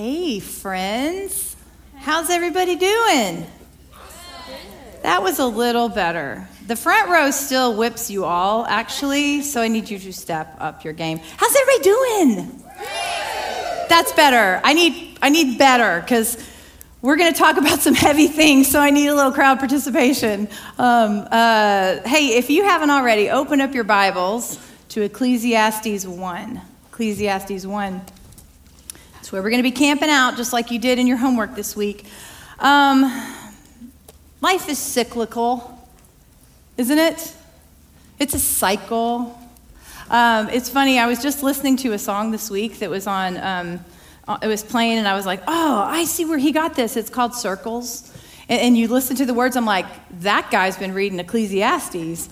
Hey, friends. How's everybody doing? That was a little better. The front row still whips you all, actually, so I need you to step up your game. How's everybody doing? That's better. I need I need better because we're going to talk about some heavy things, so I need a little crowd participation. Um, uh, hey, if you haven't already, open up your Bibles to Ecclesiastes 1. Ecclesiastes 1. Where we're going to be camping out, just like you did in your homework this week. Um, life is cyclical, isn't it? It's a cycle. Um, it's funny, I was just listening to a song this week that was on, um, uh, it was playing, and I was like, oh, I see where he got this. It's called Circles. And, and you listen to the words, I'm like, that guy's been reading Ecclesiastes.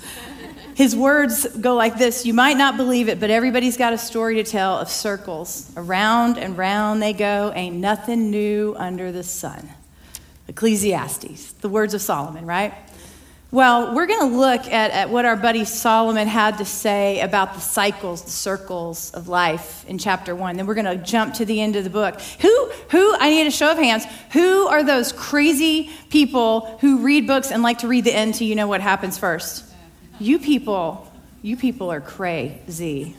His words go like this You might not believe it, but everybody's got a story to tell of circles. Around and round they go, ain't nothing new under the sun. Ecclesiastes, the words of Solomon, right? Well, we're going to look at, at what our buddy Solomon had to say about the cycles, the circles of life in chapter one. Then we're going to jump to the end of the book. Who, who, I need a show of hands, who are those crazy people who read books and like to read the end to you know what happens first? You people, you people are crazy.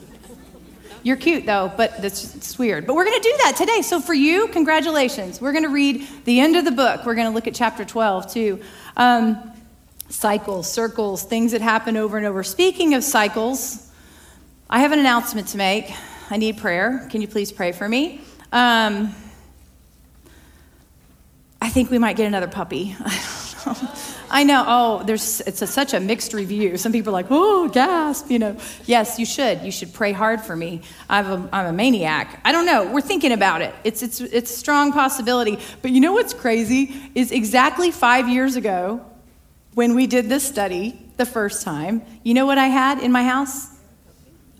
You're cute though, but that's it's weird. But we're going to do that today. So for you, congratulations. We're going to read the end of the book. We're going to look at chapter 12 too. Um, cycles, circles, things that happen over and over. Speaking of cycles, I have an announcement to make. I need prayer. Can you please pray for me? Um, I think we might get another puppy. I don't know. Oh, there's it's a, such a mixed review. Some people are like, oh, gasp, you know. Yes, you should. You should pray hard for me. I'm a, I'm a maniac. I don't know. We're thinking about it. It's, it's, it's a strong possibility. But you know what's crazy is exactly five years ago when we did this study the first time, you know what I had in my house?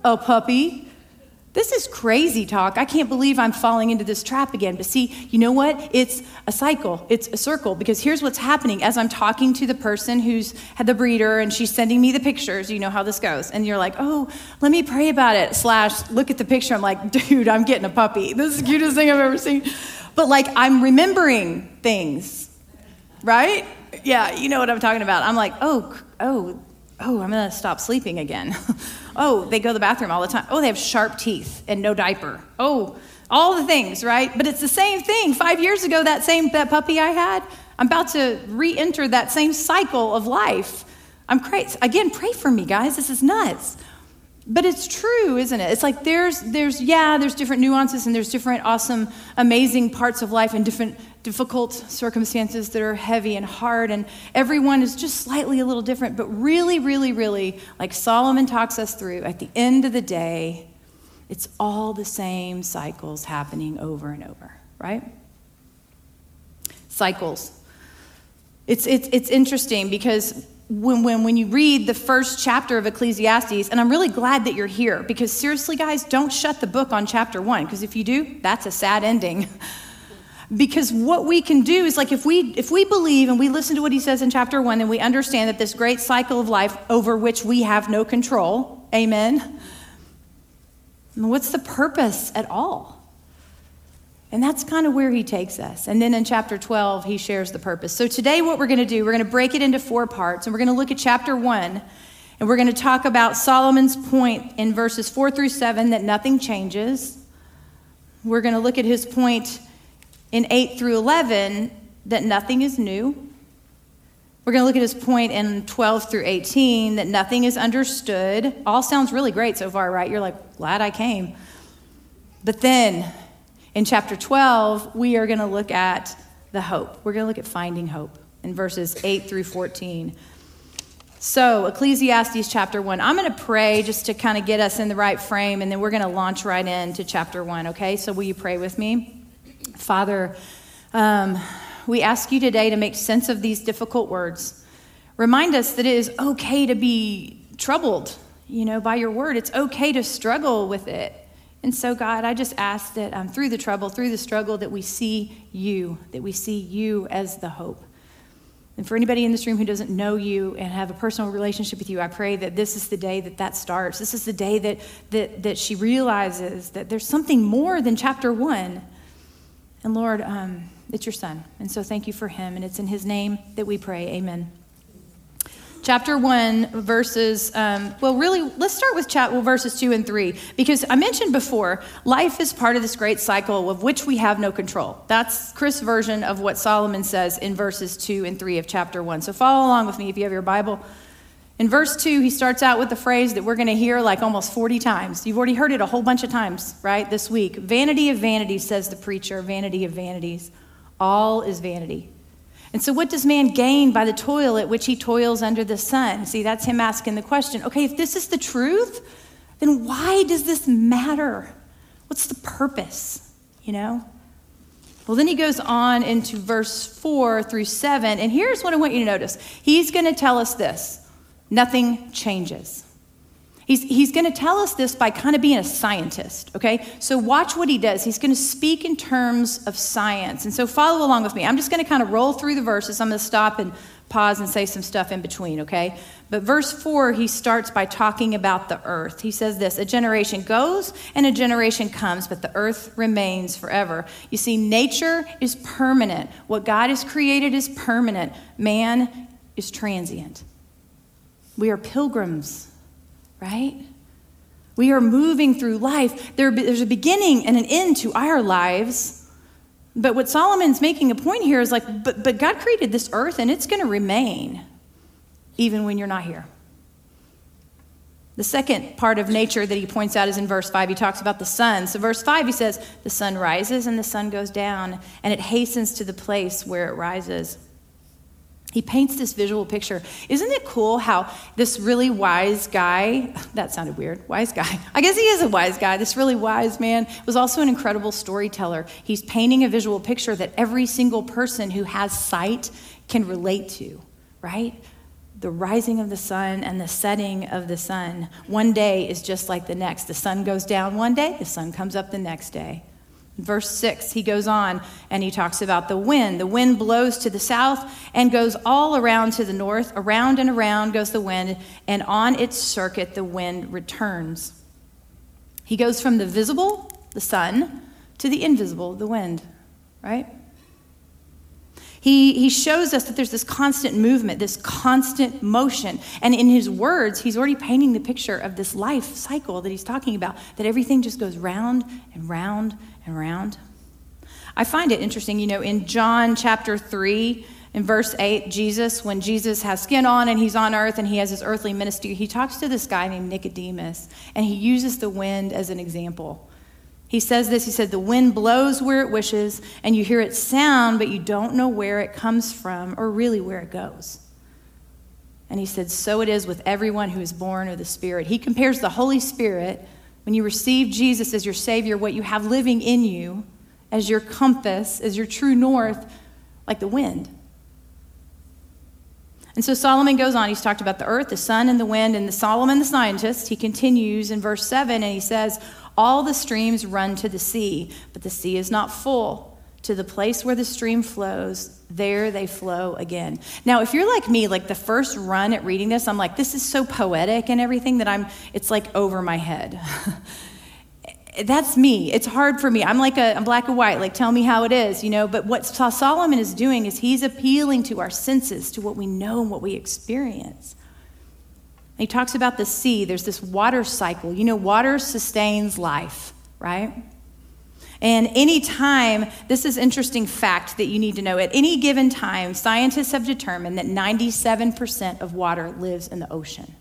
A puppy this is crazy talk. I can't believe I'm falling into this trap again. But see, you know what? It's a cycle, it's a circle. Because here's what's happening as I'm talking to the person who's had the breeder and she's sending me the pictures, you know how this goes. And you're like, oh, let me pray about it. Slash, look at the picture. I'm like, dude, I'm getting a puppy. This is the cutest thing I've ever seen. But like, I'm remembering things, right? Yeah, you know what I'm talking about. I'm like, oh, oh, oh, I'm going to stop sleeping again. oh, they go to the bathroom all the time. Oh, they have sharp teeth and no diaper. Oh, all the things, right? But it's the same thing. Five years ago, that same that puppy I had, I'm about to re-enter that same cycle of life. I'm crazy. Again, pray for me, guys. This is nuts. But it's true, isn't it? It's like there's there's yeah, there's different nuances and there's different awesome, amazing parts of life and different difficult circumstances that are heavy and hard, and everyone is just slightly a little different. But really, really, really, like Solomon talks us through, at the end of the day, it's all the same cycles happening over and over, right? Cycles. It's, it's, it's interesting because when, when, when you read the first chapter of Ecclesiastes, and I'm really glad that you're here because seriously, guys, don't shut the book on chapter one because if you do, that's a sad ending. because what we can do is like if we if we believe and we listen to what he says in chapter one and we understand that this great cycle of life over which we have no control amen what's the purpose at all? And that's kind of where he takes us. And then in chapter 12 he shares the purpose. So today what we're going to do we're going to break it into four parts and we're going to look at chapter one and we're going to talk about solomon's point in verses four through seven that nothing changes. We're going to look at his point in 8 through 11 that nothing is new. We're going to look at his point in 12 through 18 that nothing is understood. All sounds really great so far, right? You're like, glad I came. But then in chapter 12, we are going to look at the hope. We're going to look at finding hope in verses 8 through 14. So, Ecclesiastes chapter 1. I'm going to pray just to kind of get us in the right frame, and then we're going to launch right into chapter 1, okay? So, will you pray with me? Father, um, we ask you today to make sense of these difficult words. Remind us that it is okay to be troubled, you know, by your word. It's okay to struggle with it. And so, God, I just ask that um, through the trouble, through the struggle, that we see you, that we see you as the hope. And for anybody in this room who doesn't know you and have a personal relationship with you, I pray that this is the day that that starts. This is the day that, that, that she realizes that there's something more than chapter one And Lord, um, it's your son. And so thank you for him. And it's in his name that we pray. Amen. Chapter 1, verses, um, well, really, let's start with chat, well, verses 2 and 3, because I mentioned before, life is part of this great cycle of which we have no control. That's Chris' version of what Solomon says in verses 2 and 3 of chapter 1. So follow along with me if you have your Bible. In verse 2, he starts out with the phrase that we're going to hear like almost 40 times. You've already heard it a whole bunch of times, right, this week. Vanity of vanities, says the preacher, vanity of vanities. All is vanity. And so, what does man gain by the toil at which he toils under the sun? See, that's him asking the question okay, if this is the truth, then why does this matter? What's the purpose? You know? Well, then he goes on into verse 4 through 7, and here's what I want you to notice. He's going to tell us this nothing changes. He's, he's going to tell us this by kind of being a scientist, okay? So watch what he does. He's going to speak in terms of science. And so follow along with me. I'm just going to kind of roll through the verses. I'm going to stop and pause and say some stuff in between, okay? But verse 4, he starts by talking about the earth. He says this A generation goes and a generation comes, but the earth remains forever. You see, nature is permanent. What God has created is permanent, man is transient. We are pilgrims, right? We are moving through life. There, there's a beginning and an end to our lives. But what Solomon's making a point here is like, but, but God created this earth and it's going to remain even when you're not here. The second part of nature that he points out is in verse 5. He talks about the sun. So, verse 5, he says, The sun rises and the sun goes down, and it hastens to the place where it rises he paints this visual picture. Isn't it cool how this really wise guy, that sounded weird, wise guy, I guess he is a wise guy, this really wise man was also an incredible storyteller. He's painting a visual picture that every single person who has sight can relate to, right? The rising of the sun and the setting of the sun. One day is just like the next. The sun goes down one day, the sun comes up the next day. Verse 6, he goes on and he talks about the wind. The wind blows to the south and goes all around to the north. Around and around goes the wind, and on its circuit, the wind returns. He goes from the visible, the sun, to the invisible, the wind, right? He, he shows us that there's this constant movement, this constant motion. And in his words, he's already painting the picture of this life cycle that he's talking about, that everything just goes round and round and round. I find it interesting, you know, in John chapter 3, in verse 8, Jesus, when Jesus has skin on and he's on earth and he has his earthly ministry, he talks to this guy named Nicodemus and he uses the wind as an example. He says this He said, The wind blows where it wishes, and you hear it sound, but you don't know where it comes from or really where it goes. And he said, So it is with everyone who is born of the Spirit. He compares the Holy Spirit, when you receive Jesus as your Savior, what you have living in you, as your compass, as your true north, like the wind. And so Solomon goes on. He's talked about the earth, the sun, and the wind, and the Solomon, the scientist. He continues in verse 7, and he says, all the streams run to the sea, but the sea is not full. To the place where the stream flows, there they flow again. Now, if you're like me, like the first run at reading this, I'm like, this is so poetic and everything that I'm, it's like over my head. That's me. It's hard for me. I'm like a I'm black and white. Like, tell me how it is, you know. But what Solomon is doing is he's appealing to our senses, to what we know and what we experience. He talks about the sea. There's this water cycle. You know, water sustains life, right? And any time, this is interesting fact that you need to know. At any given time, scientists have determined that 97% of water lives in the ocean.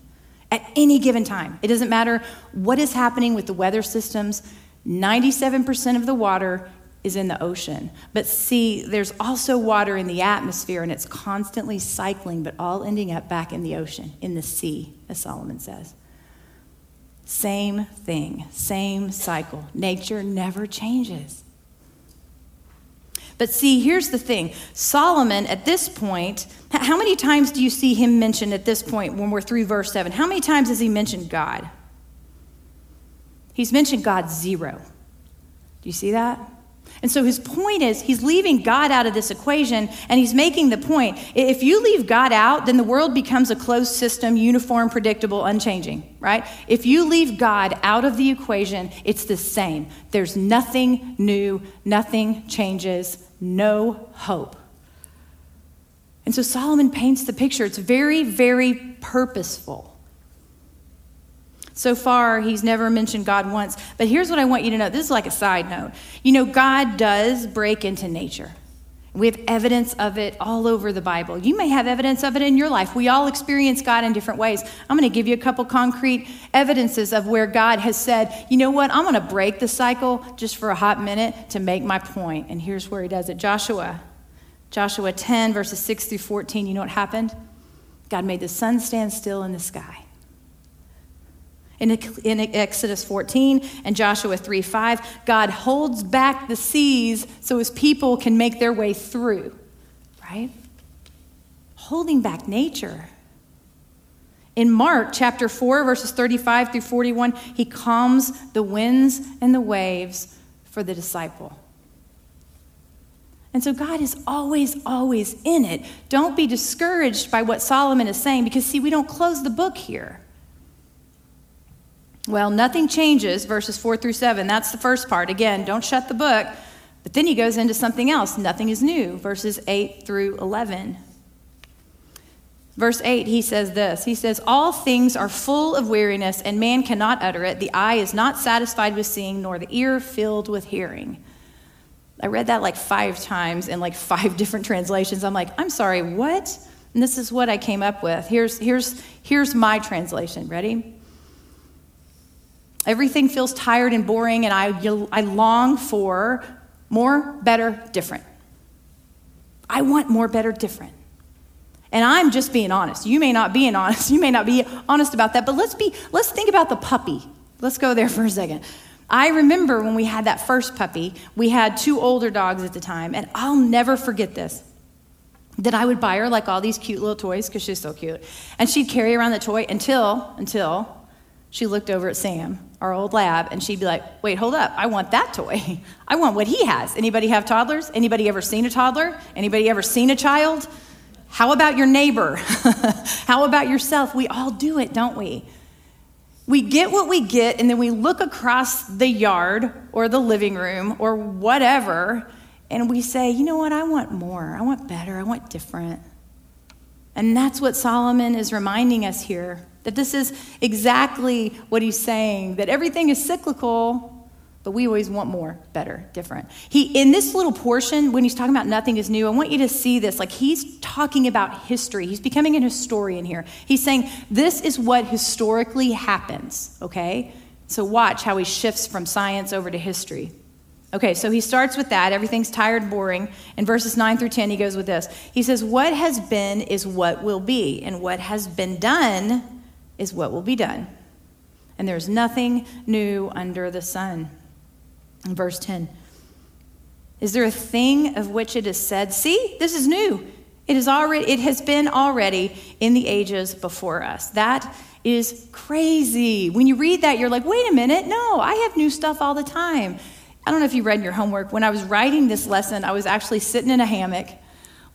At any given time. It doesn't matter what is happening with the weather systems, 97% of the water is in the ocean. But see, there's also water in the atmosphere and it's constantly cycling, but all ending up back in the ocean, in the sea, as Solomon says. Same thing, same cycle. Nature never changes. But see, here's the thing Solomon, at this point, how many times do you see him mentioned at this point when we're through verse 7? How many times has he mentioned God? He's mentioned God zero. Do you see that? And so his point is he's leaving God out of this equation and he's making the point if you leave God out, then the world becomes a closed system, uniform, predictable, unchanging, right? If you leave God out of the equation, it's the same. There's nothing new, nothing changes, no hope. And so Solomon paints the picture. It's very, very purposeful. So far, he's never mentioned God once. But here's what I want you to know this is like a side note. You know, God does break into nature. We have evidence of it all over the Bible. You may have evidence of it in your life. We all experience God in different ways. I'm going to give you a couple concrete evidences of where God has said, you know what, I'm going to break the cycle just for a hot minute to make my point. And here's where he does it Joshua. Joshua 10, verses 6 through 14. You know what happened? God made the sun stand still in the sky. In, in Exodus 14 and Joshua 3 5, God holds back the seas so his people can make their way through, right? Holding back nature. In Mark chapter 4, verses 35 through 41, he calms the winds and the waves for the disciple. And so God is always, always in it. Don't be discouraged by what Solomon is saying because, see, we don't close the book here. Well, nothing changes, verses 4 through 7. That's the first part. Again, don't shut the book. But then he goes into something else. Nothing is new, verses 8 through 11. Verse 8, he says this He says, All things are full of weariness, and man cannot utter it. The eye is not satisfied with seeing, nor the ear filled with hearing. I read that like five times in like five different translations. I'm like, I'm sorry, what? And this is what I came up with. Here's, here's, here's my translation. Ready? Everything feels tired and boring, and I, I long for more, better, different. I want more, better, different. And I'm just being honest. You may not be honest. You may not be honest about that, but let's be let's think about the puppy. Let's go there for a second. I remember when we had that first puppy, we had two older dogs at the time, and I'll never forget this. That I would buy her like all these cute little toys because she's so cute. And she'd carry around the toy until until she looked over at Sam, our old lab, and she'd be like, wait, hold up. I want that toy. I want what he has. Anybody have toddlers? Anybody ever seen a toddler? Anybody ever seen a child? How about your neighbor? How about yourself? We all do it, don't we? We get what we get, and then we look across the yard or the living room or whatever, and we say, you know what? I want more. I want better. I want different. And that's what Solomon is reminding us here that this is exactly what he's saying that everything is cyclical, but we always want more, better, different. He in this little portion when he's talking about nothing is new, I want you to see this like he's talking about history. He's becoming an historian here. He's saying this is what historically happens, okay? So watch how he shifts from science over to history. Okay, so he starts with that. Everything's tired, boring. In verses 9 through 10, he goes with this. He says, What has been is what will be, and what has been done is what will be done. And there's nothing new under the sun. In verse 10, is there a thing of which it is said, See, this is new? It is already it has been already in the ages before us. That is crazy. When you read that, you're like, wait a minute, no, I have new stuff all the time. I don't know if you read your homework. When I was writing this lesson, I was actually sitting in a hammock,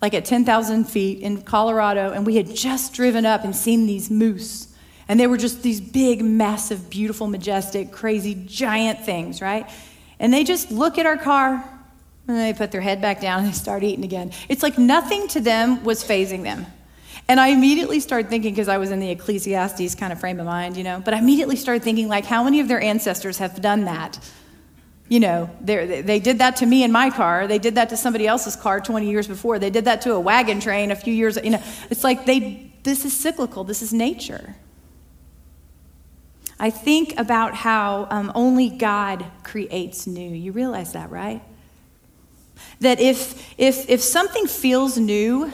like at 10,000 feet in Colorado, and we had just driven up and seen these moose and they were just these big, massive, beautiful, majestic, crazy, giant things, right? And they just look at our car and they put their head back down and they start eating again. It's like nothing to them was phasing them. And I immediately started thinking, because I was in the Ecclesiastes kind of frame of mind, you know, but I immediately started thinking, like, how many of their ancestors have done that? You know, they did that to me in my car. They did that to somebody else's car 20 years before. They did that to a wagon train a few years, you know. It's like they, this is cyclical, this is nature. I think about how um, only God creates new. You realize that, right? That if, if, if something feels new,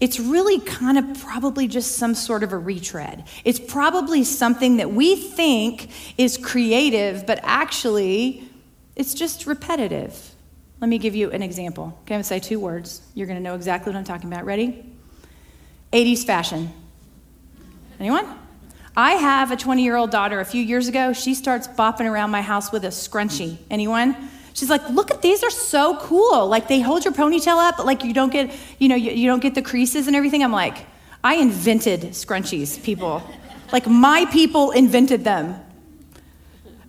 it's really kind of probably just some sort of a retread. It's probably something that we think is creative, but actually it's just repetitive. Let me give you an example. Okay, I'm gonna say two words. You're gonna know exactly what I'm talking about. Ready? 80s fashion. Anyone? I have a 20 year old daughter. A few years ago, she starts bopping around my house with a scrunchie. Anyone? She's like, look at these are so cool. Like they hold your ponytail up, but like you don't get, you know, you, you don't get the creases and everything. I'm like, I invented scrunchies, people. like my people invented them.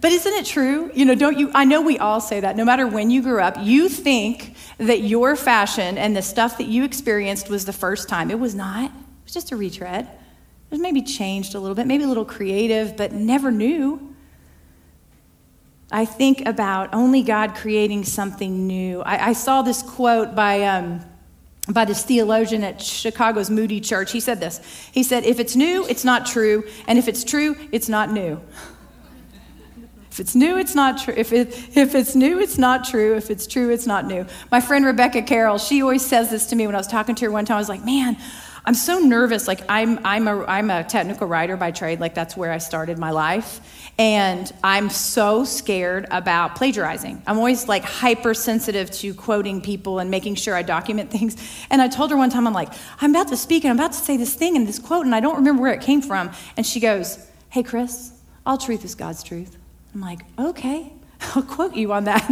But isn't it true? You know, don't you? I know we all say that. No matter when you grew up, you think that your fashion and the stuff that you experienced was the first time. It was not. It was just a retread. Was maybe changed a little bit, maybe a little creative, but never new. I think about only God creating something new. I, I saw this quote by. Um, by this theologian at Chicago's Moody Church. He said this. He said, If it's new, it's not true. And if it's true, it's not new. If it's new, it's not true. If, it, if it's new, it's not true. If it's true, it's not new. My friend Rebecca Carroll, she always says this to me when I was talking to her one time. I was like, man, I'm so nervous. Like, I'm, I'm, a, I'm a technical writer by trade. Like, that's where I started my life. And I'm so scared about plagiarizing. I'm always like hypersensitive to quoting people and making sure I document things. And I told her one time, I'm like, I'm about to speak and I'm about to say this thing and this quote, and I don't remember where it came from. And she goes, Hey, Chris, all truth is God's truth. I'm like, okay, I'll quote you on that.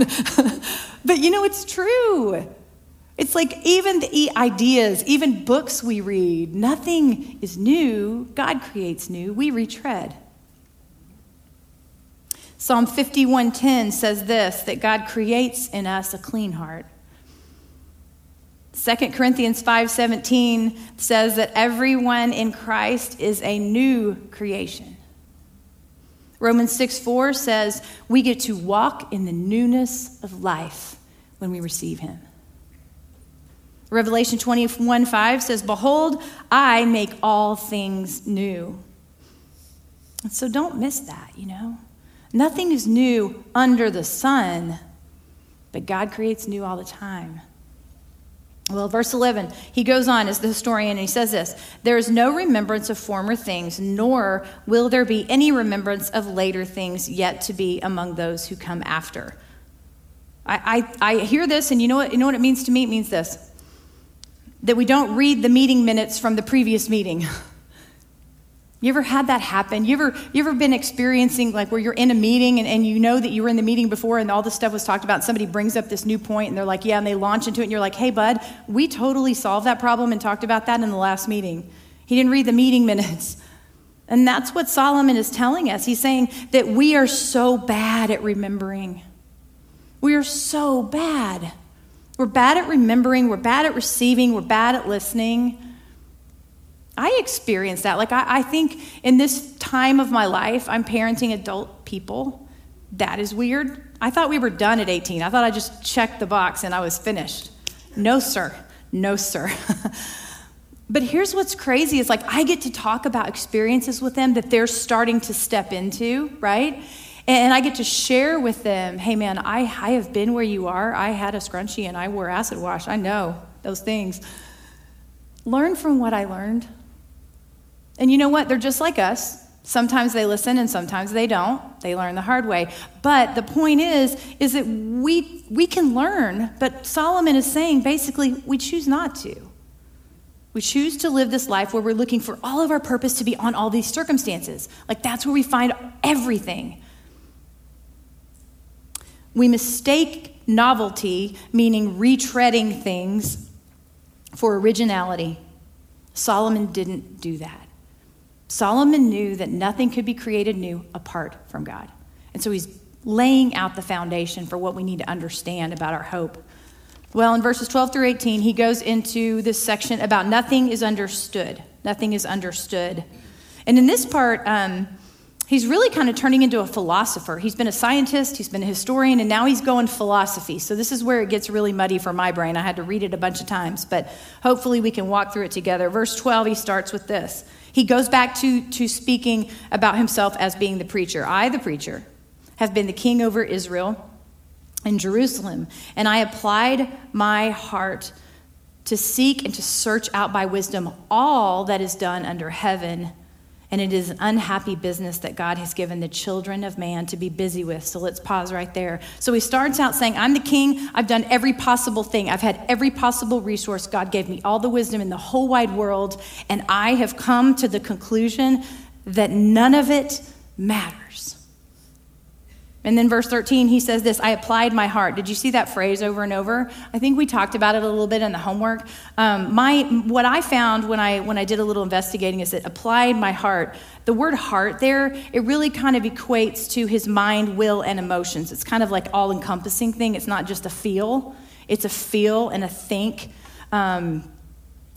but you know, it's true. It's like even the ideas, even books we read, nothing is new. God creates new. We retread. Psalm 51:10 says this that God creates in us a clean heart. 2 Corinthians 5:17 says that everyone in Christ is a new creation. Romans 6 4 says, We get to walk in the newness of life when we receive Him. Revelation 21 5 says, Behold, I make all things new. So don't miss that, you know. Nothing is new under the sun, but God creates new all the time. Well, verse 11, he goes on as the historian and he says this There is no remembrance of former things, nor will there be any remembrance of later things yet to be among those who come after. I, I, I hear this, and you know, what, you know what it means to me? It means this that we don't read the meeting minutes from the previous meeting. You ever had that happen? You ever, you ever been experiencing like where you're in a meeting and, and you know that you were in the meeting before and all this stuff was talked about and somebody brings up this new point and they're like, yeah, and they launch into it and you're like, hey, bud, we totally solved that problem and talked about that in the last meeting. He didn't read the meeting minutes. And that's what Solomon is telling us. He's saying that we are so bad at remembering. We are so bad. We're bad at remembering, we're bad at receiving, we're bad at listening. I experienced that. Like, I, I think in this time of my life, I'm parenting adult people. That is weird. I thought we were done at 18. I thought I just checked the box and I was finished. No, sir. No, sir. but here's what's crazy is like I get to talk about experiences with them that they're starting to step into, right? And I get to share with them, hey man, I, I have been where you are. I had a scrunchie and I wore acid wash. I know those things. Learn from what I learned. And you know what? They're just like us. Sometimes they listen and sometimes they don't. They learn the hard way. But the point is is that we we can learn, but Solomon is saying basically we choose not to. We choose to live this life where we're looking for all of our purpose to be on all these circumstances. Like that's where we find everything. We mistake novelty, meaning retreading things, for originality. Solomon didn't do that. Solomon knew that nothing could be created new apart from God. And so he's laying out the foundation for what we need to understand about our hope. Well, in verses 12 through 18, he goes into this section about nothing is understood. Nothing is understood. And in this part, um, he's really kind of turning into a philosopher. He's been a scientist, he's been a historian, and now he's going philosophy. So this is where it gets really muddy for my brain. I had to read it a bunch of times, but hopefully we can walk through it together. Verse 12, he starts with this he goes back to, to speaking about himself as being the preacher. I, the preacher, have been the king over Israel and Jerusalem, and I applied my heart to seek and to search out by wisdom all that is done under heaven and it is an unhappy business that God has given the children of man to be busy with. So let's pause right there. So he starts out saying, I'm the king. I've done every possible thing. I've had every possible resource. God gave me all the wisdom in the whole wide world. And I have come to the conclusion that none of it matters. And then verse 13, he says this I applied my heart. Did you see that phrase over and over? I think we talked about it a little bit in the homework. Um, my, what I found when I, when I did a little investigating is that applied my heart. The word heart there, it really kind of equates to his mind, will, and emotions. It's kind of like all encompassing thing. It's not just a feel, it's a feel and a think um,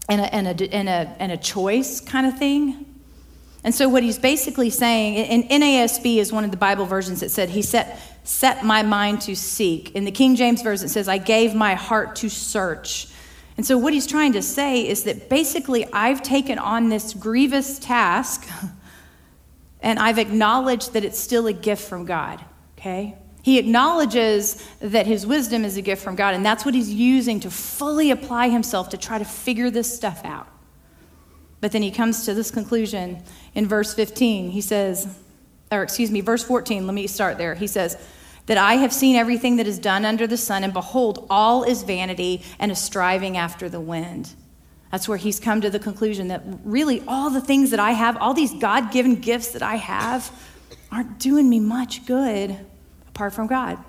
and, a, and, a, and, a, and a choice kind of thing. And so, what he's basically saying, in NASB is one of the Bible versions that said, He set, set my mind to seek. In the King James Version, it says, I gave my heart to search. And so, what he's trying to say is that basically, I've taken on this grievous task and I've acknowledged that it's still a gift from God, okay? He acknowledges that his wisdom is a gift from God, and that's what he's using to fully apply himself to try to figure this stuff out. But then he comes to this conclusion in verse 15. He says, or excuse me, verse 14, let me start there. He says, That I have seen everything that is done under the sun, and behold, all is vanity and a striving after the wind. That's where he's come to the conclusion that really all the things that I have, all these God given gifts that I have, aren't doing me much good apart from God.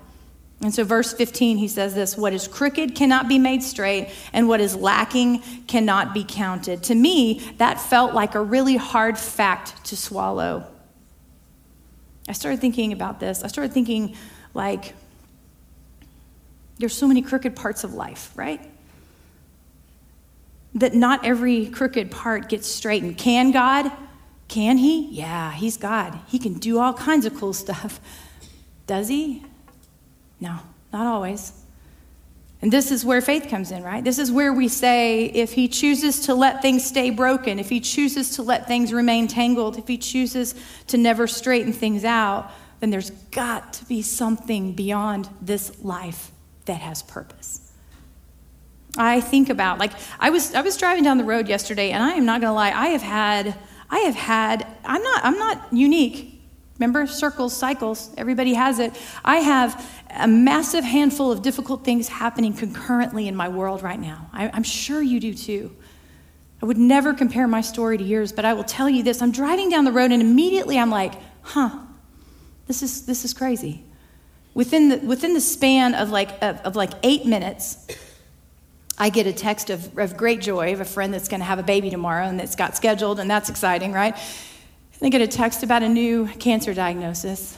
And so, verse 15, he says this What is crooked cannot be made straight, and what is lacking cannot be counted. To me, that felt like a really hard fact to swallow. I started thinking about this. I started thinking, like, there's so many crooked parts of life, right? That not every crooked part gets straightened. Can God? Can He? Yeah, He's God. He can do all kinds of cool stuff. Does He? No, not always. And this is where faith comes in, right? This is where we say if he chooses to let things stay broken, if he chooses to let things remain tangled, if he chooses to never straighten things out, then there's got to be something beyond this life that has purpose. I think about like I was I was driving down the road yesterday and I am not going to lie, I have had I have had I'm not I'm not unique Remember, circles, cycles, everybody has it. I have a massive handful of difficult things happening concurrently in my world right now. I, am sure you do too. I would never compare my story to yours, but I will tell you this. I'm driving down the road and immediately I'm like, huh, this is, this is crazy. Within the, within the span of like, of, of like eight minutes, I get a text of, of great joy of a friend that's going to have a baby tomorrow and that's got scheduled, and that's exciting, right? I get a text about a new cancer diagnosis.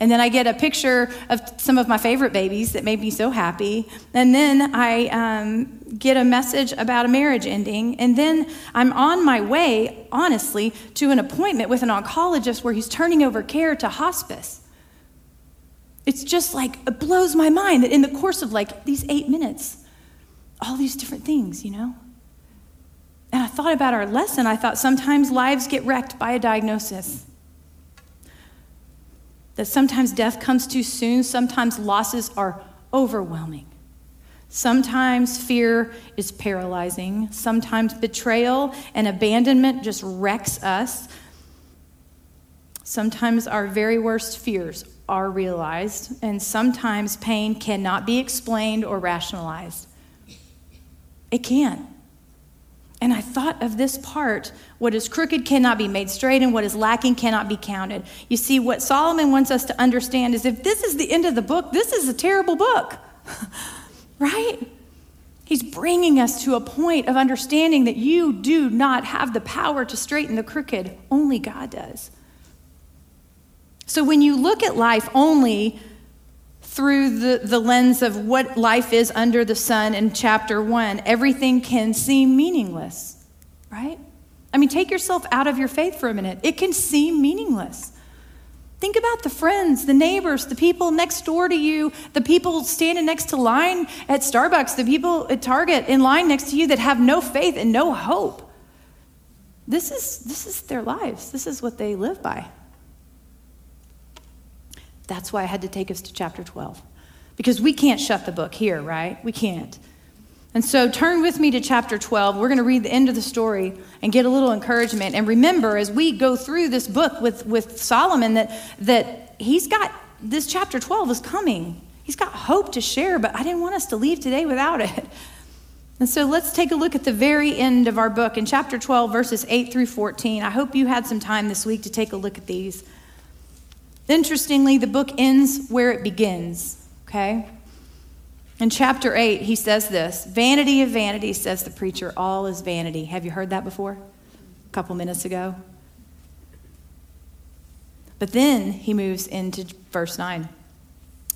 And then I get a picture of some of my favorite babies that made me so happy. And then I um, get a message about a marriage ending. And then I'm on my way, honestly, to an appointment with an oncologist where he's turning over care to hospice. It's just like, it blows my mind that in the course of like these eight minutes, all these different things, you know? Thought about our lesson. I thought sometimes lives get wrecked by a diagnosis. That sometimes death comes too soon, sometimes losses are overwhelming. Sometimes fear is paralyzing. Sometimes betrayal and abandonment just wrecks us. Sometimes our very worst fears are realized, and sometimes pain cannot be explained or rationalized. It can. And I thought of this part what is crooked cannot be made straight, and what is lacking cannot be counted. You see, what Solomon wants us to understand is if this is the end of the book, this is a terrible book, right? He's bringing us to a point of understanding that you do not have the power to straighten the crooked, only God does. So when you look at life only through the, the lens of what life is under the sun in chapter one, everything can seem meaningless, right? I mean, take yourself out of your faith for a minute. It can seem meaningless. Think about the friends, the neighbors, the people next door to you, the people standing next to line at Starbucks, the people at Target in line next to you that have no faith and no hope. This is, this is their lives. This is what they live by. That's why I had to take us to chapter 12. Because we can't shut the book here, right? We can't. And so turn with me to chapter 12. We're going to read the end of the story and get a little encouragement. And remember, as we go through this book with, with Solomon, that, that he's got this chapter 12 is coming. He's got hope to share, but I didn't want us to leave today without it. And so let's take a look at the very end of our book in chapter 12, verses 8 through 14. I hope you had some time this week to take a look at these. Interestingly, the book ends where it begins, okay? In chapter 8, he says this Vanity of vanity, says the preacher, all is vanity. Have you heard that before? A couple minutes ago. But then he moves into verse 9.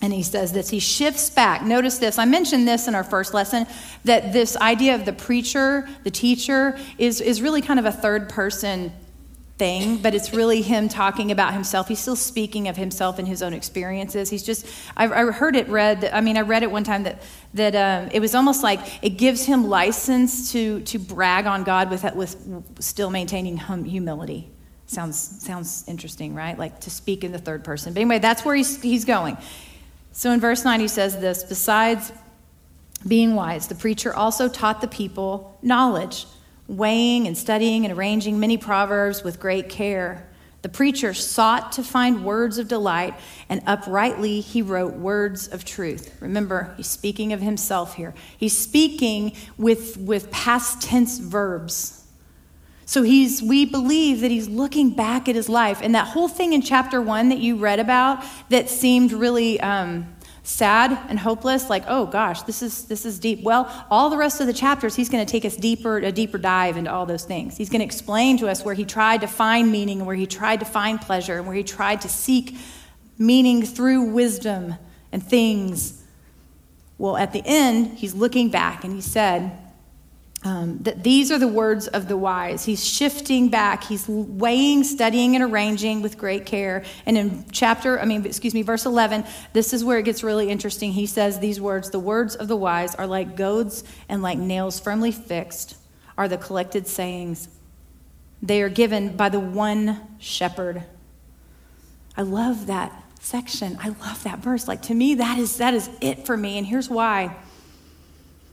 And he says this, he shifts back. Notice this. I mentioned this in our first lesson that this idea of the preacher, the teacher, is, is really kind of a third person thing, but it's really him talking about himself. He's still speaking of himself and his own experiences. He's just, I, I heard it read, I mean, I read it one time that, that um, it was almost like it gives him license to, to brag on God with, with still maintaining hum, humility. Sounds, sounds interesting, right? Like to speak in the third person. But anyway, that's where he's, he's going. So in verse 9, he says this Besides being wise, the preacher also taught the people knowledge weighing and studying and arranging many proverbs with great care. The preacher sought to find words of delight, and uprightly he wrote words of truth. Remember, he's speaking of himself here. He's speaking with, with past tense verbs. So he's, we believe that he's looking back at his life. And that whole thing in chapter one that you read about that seemed really um, sad and hopeless, like, oh gosh, this is this is deep. Well, all the rest of the chapters, he's going to take us deeper, a deeper dive into all those things. He's going to explain to us where he tried to find meaning and where he tried to find pleasure and where he tried to seek meaning through wisdom and things. Well, at the end, he's looking back and he said, um, that these are the words of the wise. He's shifting back. He's weighing, studying, and arranging with great care. And in chapter, I mean, excuse me, verse 11, this is where it gets really interesting. He says these words The words of the wise are like goads and like nails firmly fixed, are the collected sayings. They are given by the one shepherd. I love that section. I love that verse. Like to me, that is that is it for me. And here's why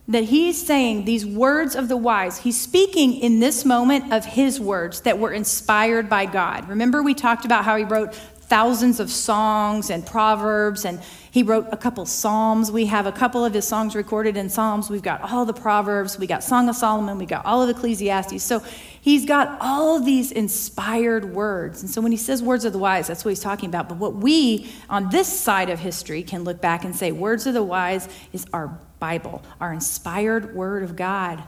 that he's saying these words of the wise. He's speaking in this moment of his words that were inspired by God. Remember, we talked about how he wrote thousands of songs and proverbs, and he wrote a couple psalms. We have a couple of his songs recorded in psalms. We've got all the proverbs, we got Song of Solomon, we got all of Ecclesiastes. So he's got all of these inspired words. And so when he says words of the wise, that's what he's talking about. But what we on this side of history can look back and say, words of the wise is our Bible, our inspired word of God.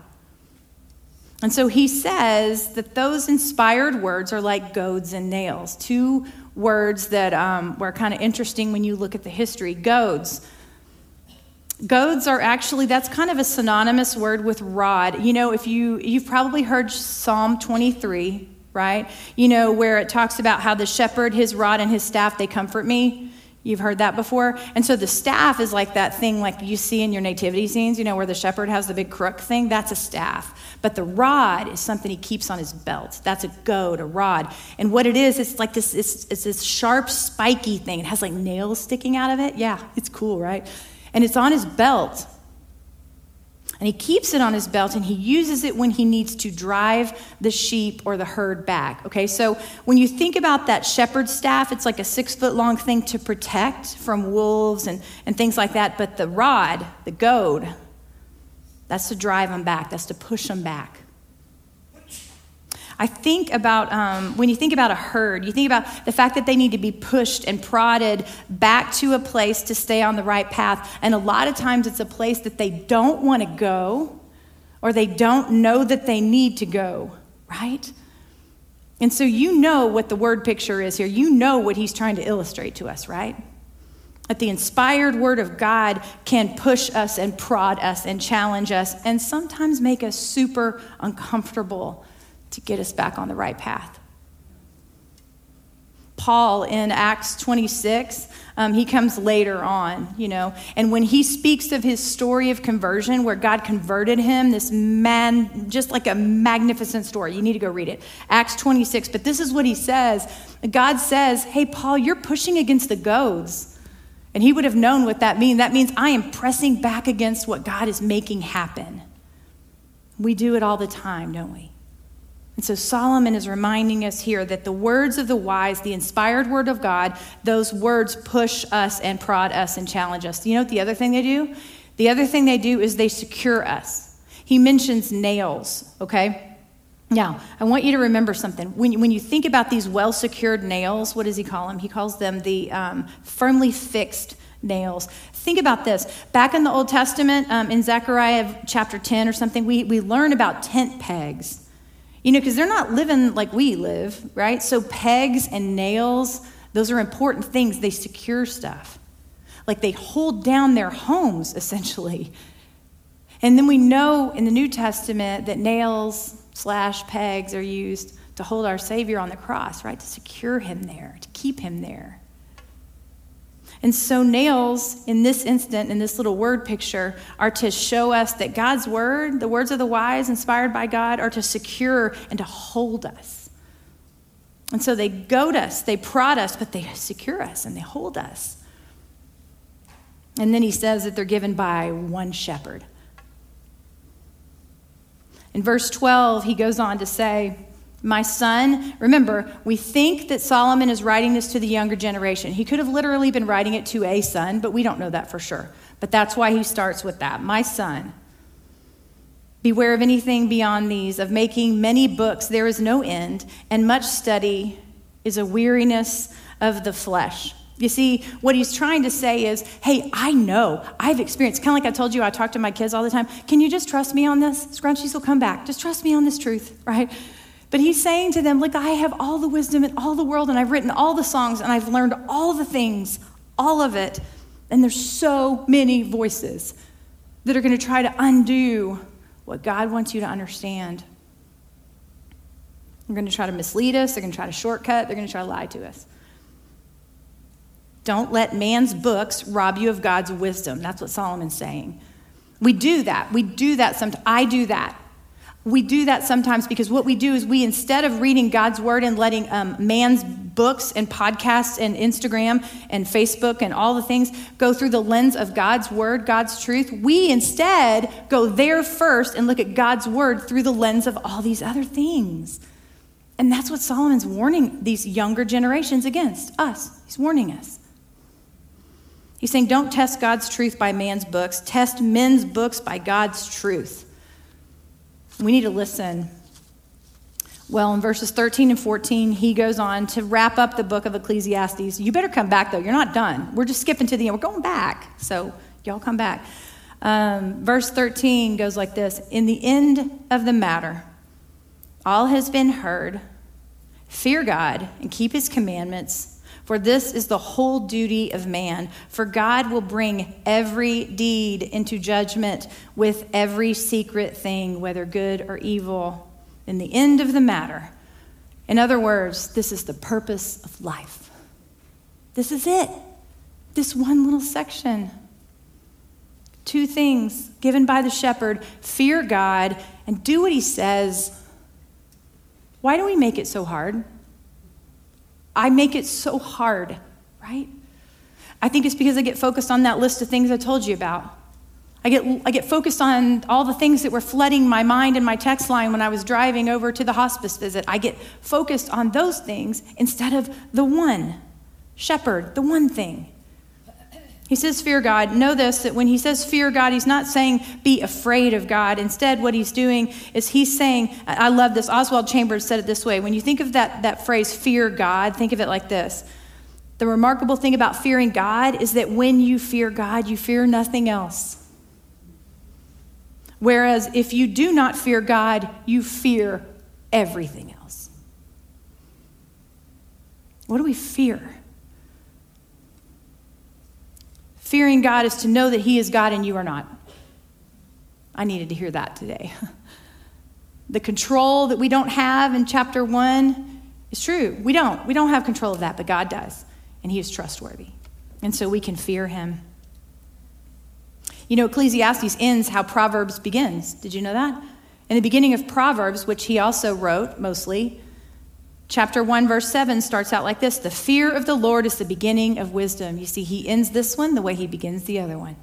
And so he says that those inspired words are like goads and nails, two words that um, were kind of interesting when you look at the history. Goads. Goads are actually, that's kind of a synonymous word with rod. You know, if you, you've probably heard Psalm 23, right? You know, where it talks about how the shepherd, his rod, and his staff, they comfort me. You've heard that before. And so the staff is like that thing like you see in your nativity scenes, you know, where the shepherd has the big crook thing. That's a staff. But the rod is something he keeps on his belt. That's a goad, a rod. And what it is, it's like this, it's, it's this sharp, spiky thing. It has like nails sticking out of it. Yeah, it's cool, right? And it's on his belt. And he keeps it on his belt and he uses it when he needs to drive the sheep or the herd back. Okay, so when you think about that shepherd staff, it's like a six foot long thing to protect from wolves and, and things like that. But the rod, the goad, that's to drive them back, that's to push them back. I think about um, when you think about a herd, you think about the fact that they need to be pushed and prodded back to a place to stay on the right path. And a lot of times it's a place that they don't want to go or they don't know that they need to go, right? And so you know what the word picture is here. You know what he's trying to illustrate to us, right? That the inspired word of God can push us and prod us and challenge us and sometimes make us super uncomfortable to get us back on the right path. Paul in Acts 26, um, he comes later on, you know, and when he speaks of his story of conversion, where God converted him, this man, just like a magnificent story. You need to go read it. Acts 26. But this is what he says God says, Hey, Paul, you're pushing against the goads. And he would have known what that means. That means I am pressing back against what God is making happen. We do it all the time, don't we? And so Solomon is reminding us here that the words of the wise, the inspired word of God, those words push us and prod us and challenge us. You know what the other thing they do? The other thing they do is they secure us. He mentions nails, okay? Now, I want you to remember something. When you, when you think about these well secured nails, what does he call them? He calls them the um, firmly fixed nails. Think about this. Back in the Old Testament, um, in Zechariah chapter 10 or something, we, we learn about tent pegs. You know, because they're not living like we live, right? So pegs and nails, those are important things. They secure stuff. Like they hold down their homes, essentially. And then we know in the New Testament that nails slash pegs are used to hold our Savior on the cross, right? To secure him there, to keep him there. And so, nails in this instant, in this little word picture, are to show us that God's word, the words of the wise inspired by God, are to secure and to hold us. And so they goad us, they prod us, but they secure us and they hold us. And then he says that they're given by one shepherd. In verse 12, he goes on to say, my son, remember, we think that Solomon is writing this to the younger generation. He could have literally been writing it to a son, but we don't know that for sure. But that's why he starts with that. My son, beware of anything beyond these, of making many books, there is no end, and much study is a weariness of the flesh. You see, what he's trying to say is, hey, I know, I've experienced, kind of like I told you, I talk to my kids all the time. Can you just trust me on this? Scrunchies will come back. Just trust me on this truth, right? But he's saying to them, Look, I have all the wisdom in all the world, and I've written all the songs, and I've learned all the things, all of it. And there's so many voices that are going to try to undo what God wants you to understand. They're going to try to mislead us, they're going to try to shortcut, they're going to try to lie to us. Don't let man's books rob you of God's wisdom. That's what Solomon's saying. We do that. We do that sometimes. I do that we do that sometimes because what we do is we, instead of reading God's word and letting um, man's books and podcasts and Instagram and Facebook and all the things go through the lens of God's word, God's truth, we instead go there first and look at God's word through the lens of all these other things. And that's what Solomon's warning these younger generations against us. He's warning us. He's saying, don't test God's truth by man's books, test men's books by God's truth. We need to listen. Well, in verses 13 and 14, he goes on to wrap up the book of Ecclesiastes. You better come back, though. You're not done. We're just skipping to the end. We're going back. So, y'all come back. Um, verse 13 goes like this In the end of the matter, all has been heard. Fear God and keep his commandments for this is the whole duty of man. For God will bring every deed into judgment with every secret thing, whether good or evil, in the end of the matter. In other words, this is the purpose of life. This is it. This one little section. Two things given by the shepherd fear God and do what he says. Why do we make it so hard? I make it so hard, right? I think it's because I get focused on that list of things I told you about. I get, I get focused on all the things that were flooding my mind and my text line when I was driving over to the hospice visit. I get focused on those things instead of the one shepherd, the one thing. He says, Fear God. Know this that when he says fear God, he's not saying be afraid of God. Instead, what he's doing is he's saying, I love this. Oswald Chambers said it this way. When you think of that, that phrase, fear God, think of it like this. The remarkable thing about fearing God is that when you fear God, you fear nothing else. Whereas if you do not fear God, you fear everything else. What do we fear? Fearing God is to know that He is God and you are not. I needed to hear that today. the control that we don't have in chapter one is true. We don't. We don't have control of that, but God does. And He is trustworthy. And so we can fear Him. You know, Ecclesiastes ends how Proverbs begins. Did you know that? In the beginning of Proverbs, which he also wrote mostly, Chapter 1, verse 7 starts out like this The fear of the Lord is the beginning of wisdom. You see, he ends this one the way he begins the other one.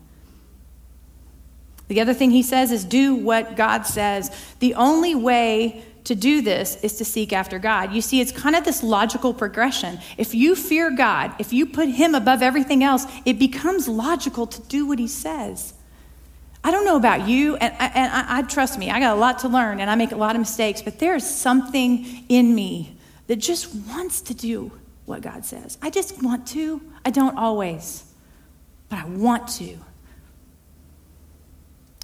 The other thing he says is do what God says. The only way to do this is to seek after God. You see, it's kind of this logical progression. If you fear God, if you put him above everything else, it becomes logical to do what he says. I don't know about you, and, and I, I, trust me, I got a lot to learn and I make a lot of mistakes, but there's something in me that just wants to do what God says. I just want to. I don't always, but I want to.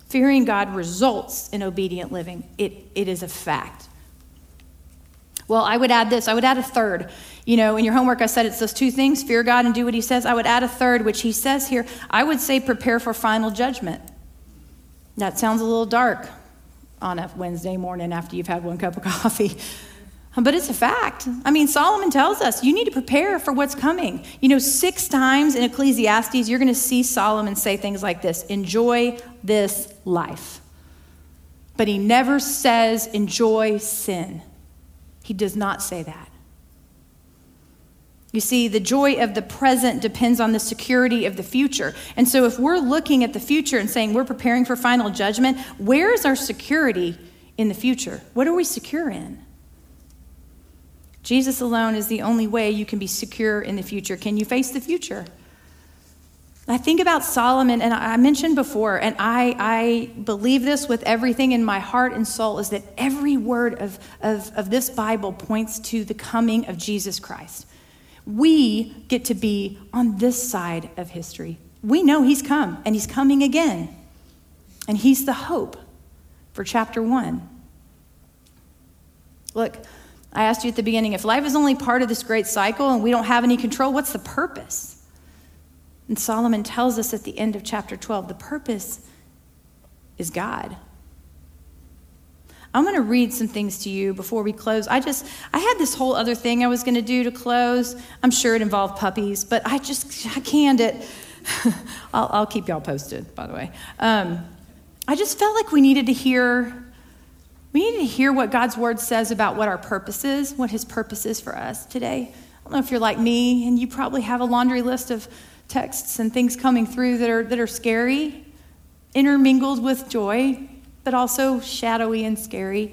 Fearing God results in obedient living, it, it is a fact. Well, I would add this I would add a third. You know, in your homework, I said it's those two things fear God and do what He says. I would add a third, which He says here. I would say prepare for final judgment. That sounds a little dark on a Wednesday morning after you've had one cup of coffee. But it's a fact. I mean, Solomon tells us you need to prepare for what's coming. You know, six times in Ecclesiastes, you're going to see Solomon say things like this enjoy this life. But he never says enjoy sin. He does not say that. You see, the joy of the present depends on the security of the future. And so, if we're looking at the future and saying we're preparing for final judgment, where is our security in the future? What are we secure in? Jesus alone is the only way you can be secure in the future. Can you face the future? I think about Solomon, and I mentioned before, and I, I believe this with everything in my heart and soul, is that every word of, of, of this Bible points to the coming of Jesus Christ we get to be on this side of history. We know He's come and He's coming again. And He's the hope for chapter one. Look, I asked you at the beginning if life is only part of this great cycle and we don't have any control, what's the purpose? And Solomon tells us at the end of chapter 12 the purpose is God. I'm going to read some things to you before we close. I just, I had this whole other thing I was going to do to close. I'm sure it involved puppies, but I just, I canned it. I'll, I'll, keep y'all posted, by the way. Um, I just felt like we needed to hear, we need to hear what God's word says about what our purpose is, what his purpose is for us today. I don't know if you're like me, and you probably have a laundry list of texts and things coming through that are, that are scary, intermingled with joy but also shadowy and scary.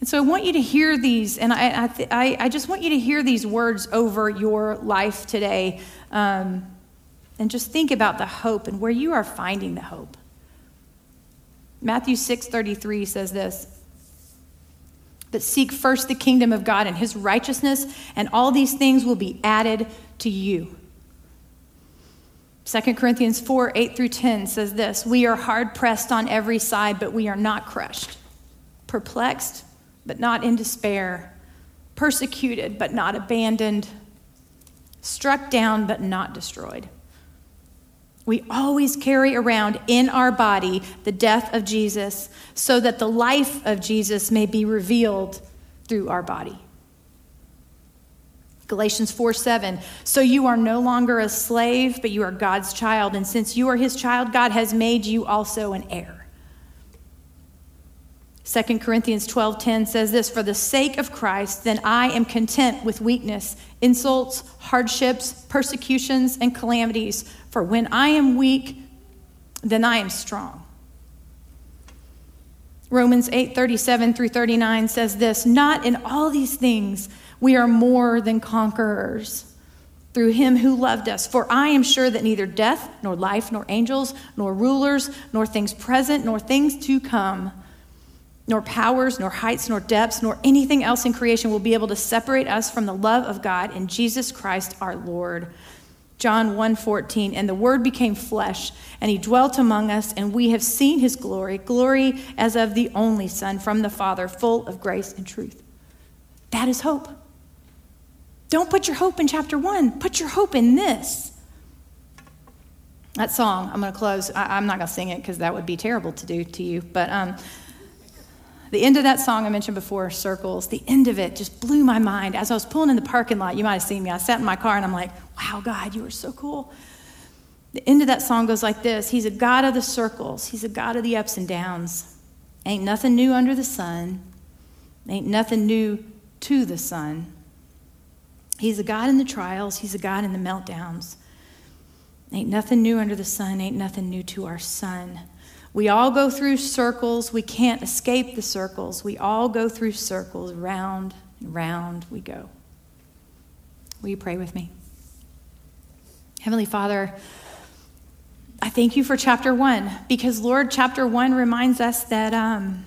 And so I want you to hear these, and I, I, th- I, I just want you to hear these words over your life today. Um, and just think about the hope and where you are finding the hope. Matthew 6:33 says this. But seek first the kingdom of God and his righteousness, and all these things will be added to you. 2 Corinthians 4 8 through 10 says this We are hard pressed on every side, but we are not crushed, perplexed, but not in despair, persecuted, but not abandoned, struck down, but not destroyed. We always carry around in our body the death of Jesus so that the life of Jesus may be revealed through our body. Galatians 4 7. So you are no longer a slave, but you are God's child. And since you are his child, God has made you also an heir. 2 Corinthians 12:10 says this for the sake of Christ then I am content with weakness insults hardships persecutions and calamities for when I am weak then I am strong Romans 8:37 through 39 says this not in all these things we are more than conquerors through him who loved us. For I am sure that neither death, nor life, nor angels, nor rulers, nor things present, nor things to come, nor powers, nor heights, nor depths, nor anything else in creation will be able to separate us from the love of God in Jesus Christ our Lord. John 1:14 and the word became flesh and he dwelt among us and we have seen his glory glory as of the only son from the father full of grace and truth. That is hope. Don't put your hope in chapter one, put your hope in this. That song, I'm going to close. I, am not going to sing it because that would be terrible to do to you. But um, the end of that song I mentioned before, Circles, the end of it just blew my mind. As I was pulling in the parking lot, you might have seen me. I sat in my car and I'm like, wow, God, you are so cool. The end of that song goes like this He's a God of the circles, He's a God of the ups and downs. Ain't nothing new under the sun, ain't nothing new to the sun. He's a God in the trials, He's a God in the meltdowns. Ain't nothing new under the sun, ain't nothing new to our son. We all go through circles. We can't escape the circles. We all go through circles. Round and round we go. Will you pray with me? Heavenly Father, I thank you for chapter one because, Lord, chapter one reminds us that, um,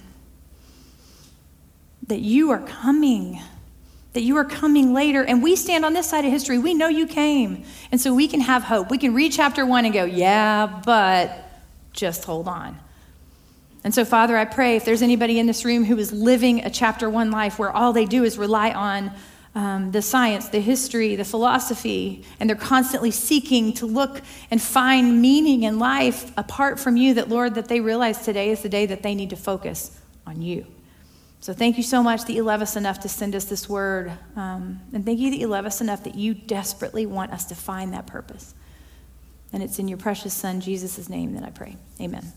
that you are coming, that you are coming later. And we stand on this side of history. We know you came. And so we can have hope. We can read chapter one and go, yeah, but just hold on. And so, Father, I pray if there's anybody in this room who is living a chapter one life where all they do is rely on um, the science, the history, the philosophy, and they're constantly seeking to look and find meaning in life apart from you, that, Lord, that they realize today is the day that they need to focus on you. So thank you so much that you love us enough to send us this word. Um, and thank you that you love us enough that you desperately want us to find that purpose. And it's in your precious Son, Jesus' name, that I pray. Amen.